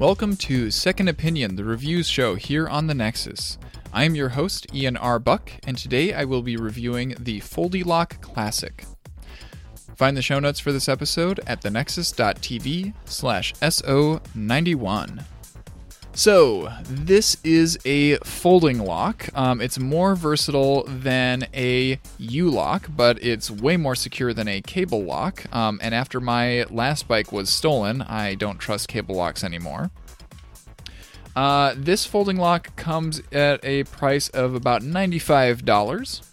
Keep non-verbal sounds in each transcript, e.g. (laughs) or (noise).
Welcome to Second Opinion, the reviews show here on the Nexus. I am your host, Ian R. Buck, and today I will be reviewing the Foldy Lock Classic. Find the show notes for this episode at thenexus.tv slash SO91. So, this is a folding lock. Um, it's more versatile than a U lock, but it's way more secure than a cable lock. Um, and after my last bike was stolen, I don't trust cable locks anymore. Uh, this folding lock comes at a price of about $95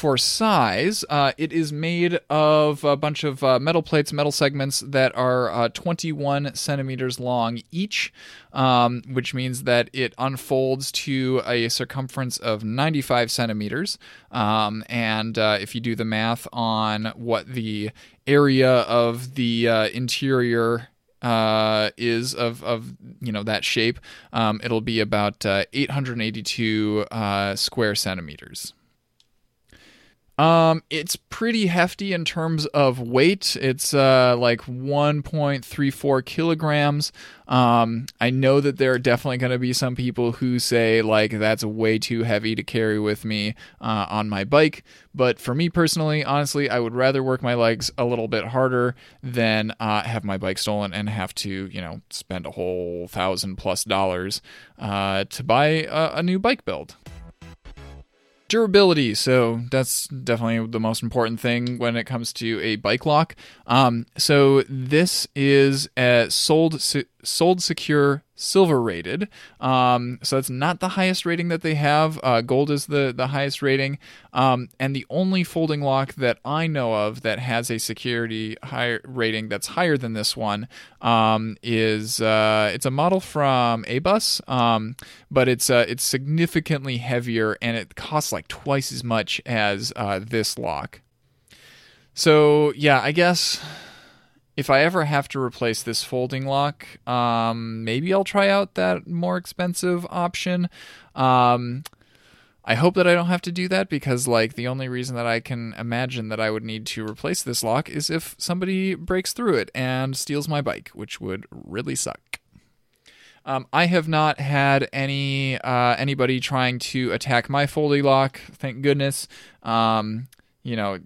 for size, uh, it is made of a bunch of uh, metal plates, metal segments that are uh, 21 centimeters long each, um, which means that it unfolds to a circumference of 95 centimeters. Um, and uh, if you do the math on what the area of the uh, interior uh, is of of you know that shape, um, it'll be about uh, 882 uh, square centimeters. Um, it's pretty hefty in terms of weight. It's uh, like 1.34 kilograms. Um, I know that there are definitely going to be some people who say like that's way too heavy to carry with me uh, on my bike. But for me personally, honestly, I would rather work my legs a little bit harder than uh, have my bike stolen and have to you know spend a whole thousand plus dollars uh, to buy a, a new bike build durability. So that's definitely the most important thing when it comes to a bike lock. Um, so this is a sold sold secure silver rated. Um, so that's not the highest rating that they have. Uh, gold is the the highest rating, um, and the only folding lock that I know of that has a security higher rating that's higher than this one um, is uh, it's a model from Abus, um, but it's uh, it's significantly heavier and it costs like twice as much as uh, this lock. So yeah, I guess if I ever have to replace this folding lock, um, maybe I'll try out that more expensive option. Um, I hope that I don't have to do that because, like, the only reason that I can imagine that I would need to replace this lock is if somebody breaks through it and steals my bike, which would really suck. Um, I have not had any uh, anybody trying to attack my folding lock. Thank goodness. Um, you know,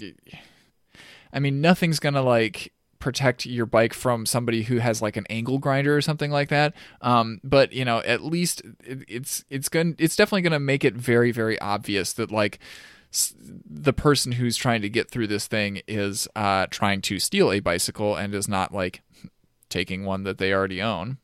I mean, nothing's gonna like protect your bike from somebody who has like an angle grinder or something like that. Um, but you know, at least it, it's it's going it's definitely going to make it very very obvious that like the person who's trying to get through this thing is uh, trying to steal a bicycle and is not like taking one that they already own.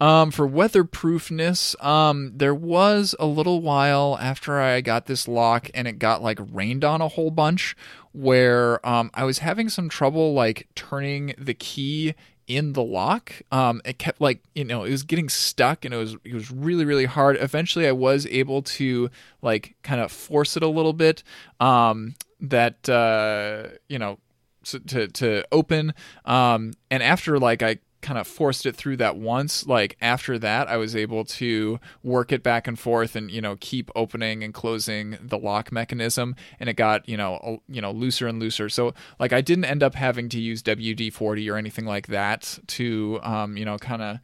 Um, for weatherproofness, um, there was a little while after I got this lock and it got like rained on a whole bunch where um, I was having some trouble like turning the key in the lock. Um, it kept like you know it was getting stuck and it was it was really really hard. Eventually, I was able to like kind of force it a little bit. Um, that uh, you know to to open. Um, and after like I kind of forced it through that once like after that i was able to work it back and forth and you know keep opening and closing the lock mechanism and it got you know you know looser and looser so like i didn't end up having to use wd-40 or anything like that to um, you know kind of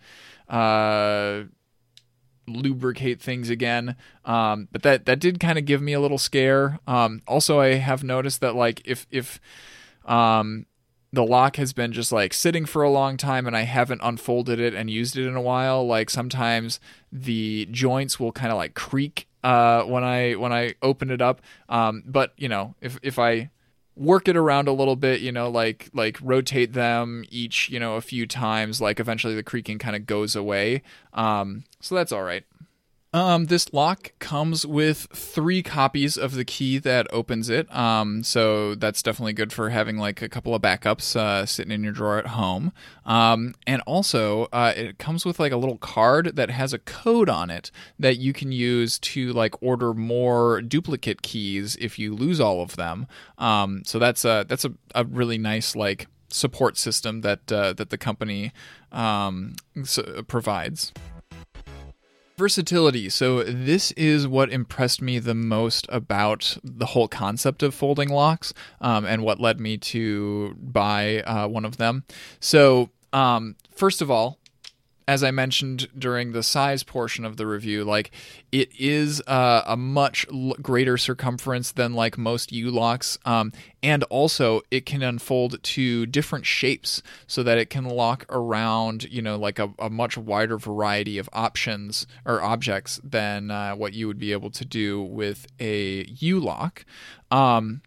uh lubricate things again. Um, but that that did kind of give me a little scare. Um, also, I have noticed that like if if um, the lock has been just like sitting for a long time and I haven't unfolded it and used it in a while. Like sometimes the joints will kind of like creak uh, when I when I open it up. Um, but you know, if if I work it around a little bit, you know, like like rotate them each, you know, a few times, like eventually the creaking kind of goes away. Um, so that's all right. Um, this lock comes with three copies of the key that opens it. Um, so that's definitely good for having like a couple of backups uh, sitting in your drawer at home. Um, and also, uh, it comes with like a little card that has a code on it that you can use to like order more duplicate keys if you lose all of them. Um, so that's a that's a, a really nice like support system that uh, that the company um, provides. Versatility. So, this is what impressed me the most about the whole concept of folding locks um, and what led me to buy uh, one of them. So, um, first of all, as I mentioned during the size portion of the review, like it is uh, a much l- greater circumference than like most U locks, um, and also it can unfold to different shapes so that it can lock around, you know, like a, a much wider variety of options or objects than uh, what you would be able to do with a U lock. Um,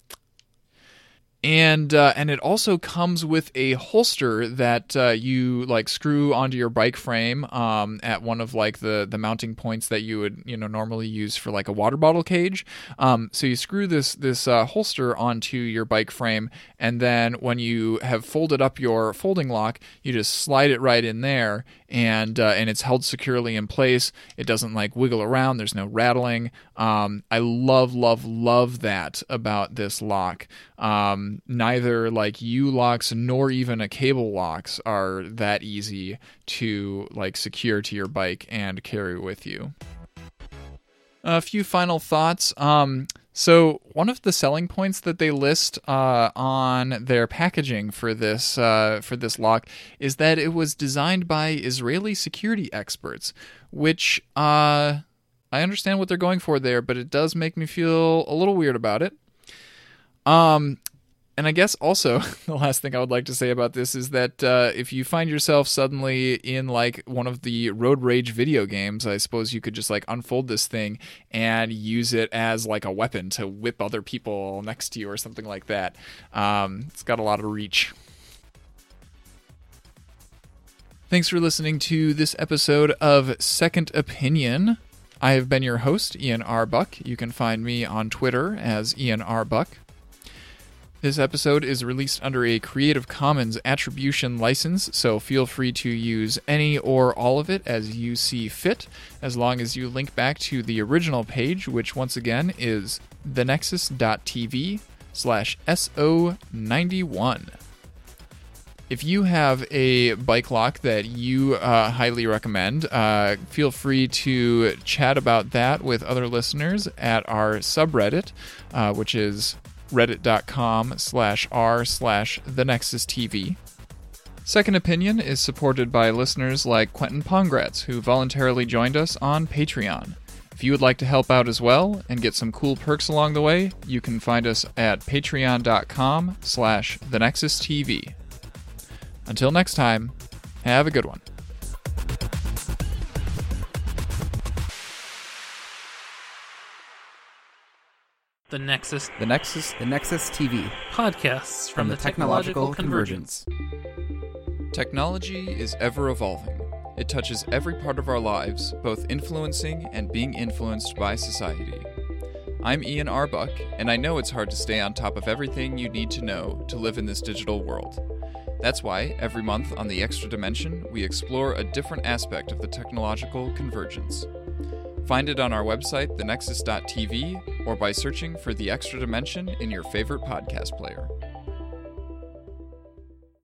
and uh, and it also comes with a holster that uh, you like screw onto your bike frame um, at one of like the the mounting points that you would you know normally use for like a water bottle cage. Um, so you screw this this uh, holster onto your bike frame, and then when you have folded up your folding lock, you just slide it right in there, and uh, and it's held securely in place. It doesn't like wiggle around. There's no rattling. Um, I love love love that about this lock. Um, neither like U locks nor even a cable locks are that easy to like secure to your bike and carry with you. A few final thoughts. Um, so one of the selling points that they list uh, on their packaging for this uh, for this lock is that it was designed by Israeli security experts, which uh, I understand what they're going for there, but it does make me feel a little weird about it. Um, and I guess also (laughs) the last thing I would like to say about this is that uh, if you find yourself suddenly in like one of the road rage video games, I suppose you could just like unfold this thing and use it as like a weapon to whip other people next to you or something like that. Um, it's got a lot of reach. Thanks for listening to this episode of Second Opinion. I have been your host, Ian R. Buck. You can find me on Twitter as Ian R. Buck. This episode is released under a Creative Commons Attribution license, so feel free to use any or all of it as you see fit, as long as you link back to the original page, which once again is thenexus.tv slash SO91. If you have a bike lock that you uh, highly recommend, uh, feel free to chat about that with other listeners at our subreddit, uh, which is reddit.com slash r slash the nexus tv second opinion is supported by listeners like quentin pongratz who voluntarily joined us on patreon. If you would like to help out as well and get some cool perks along the way you can find us at patreon.com slash the nexus tv until next time have a good one The Nexus The Nexus, the Nexus TV, podcasts from the Technological Convergence. Technology is ever evolving. It touches every part of our lives, both influencing and being influenced by society. I'm Ian R. Buck, and I know it's hard to stay on top of everything you need to know to live in this digital world. That's why, every month on The Extra Dimension, we explore a different aspect of the technological convergence. Find it on our website, thenexus.tv, or by searching for The Extra Dimension in your favorite podcast player.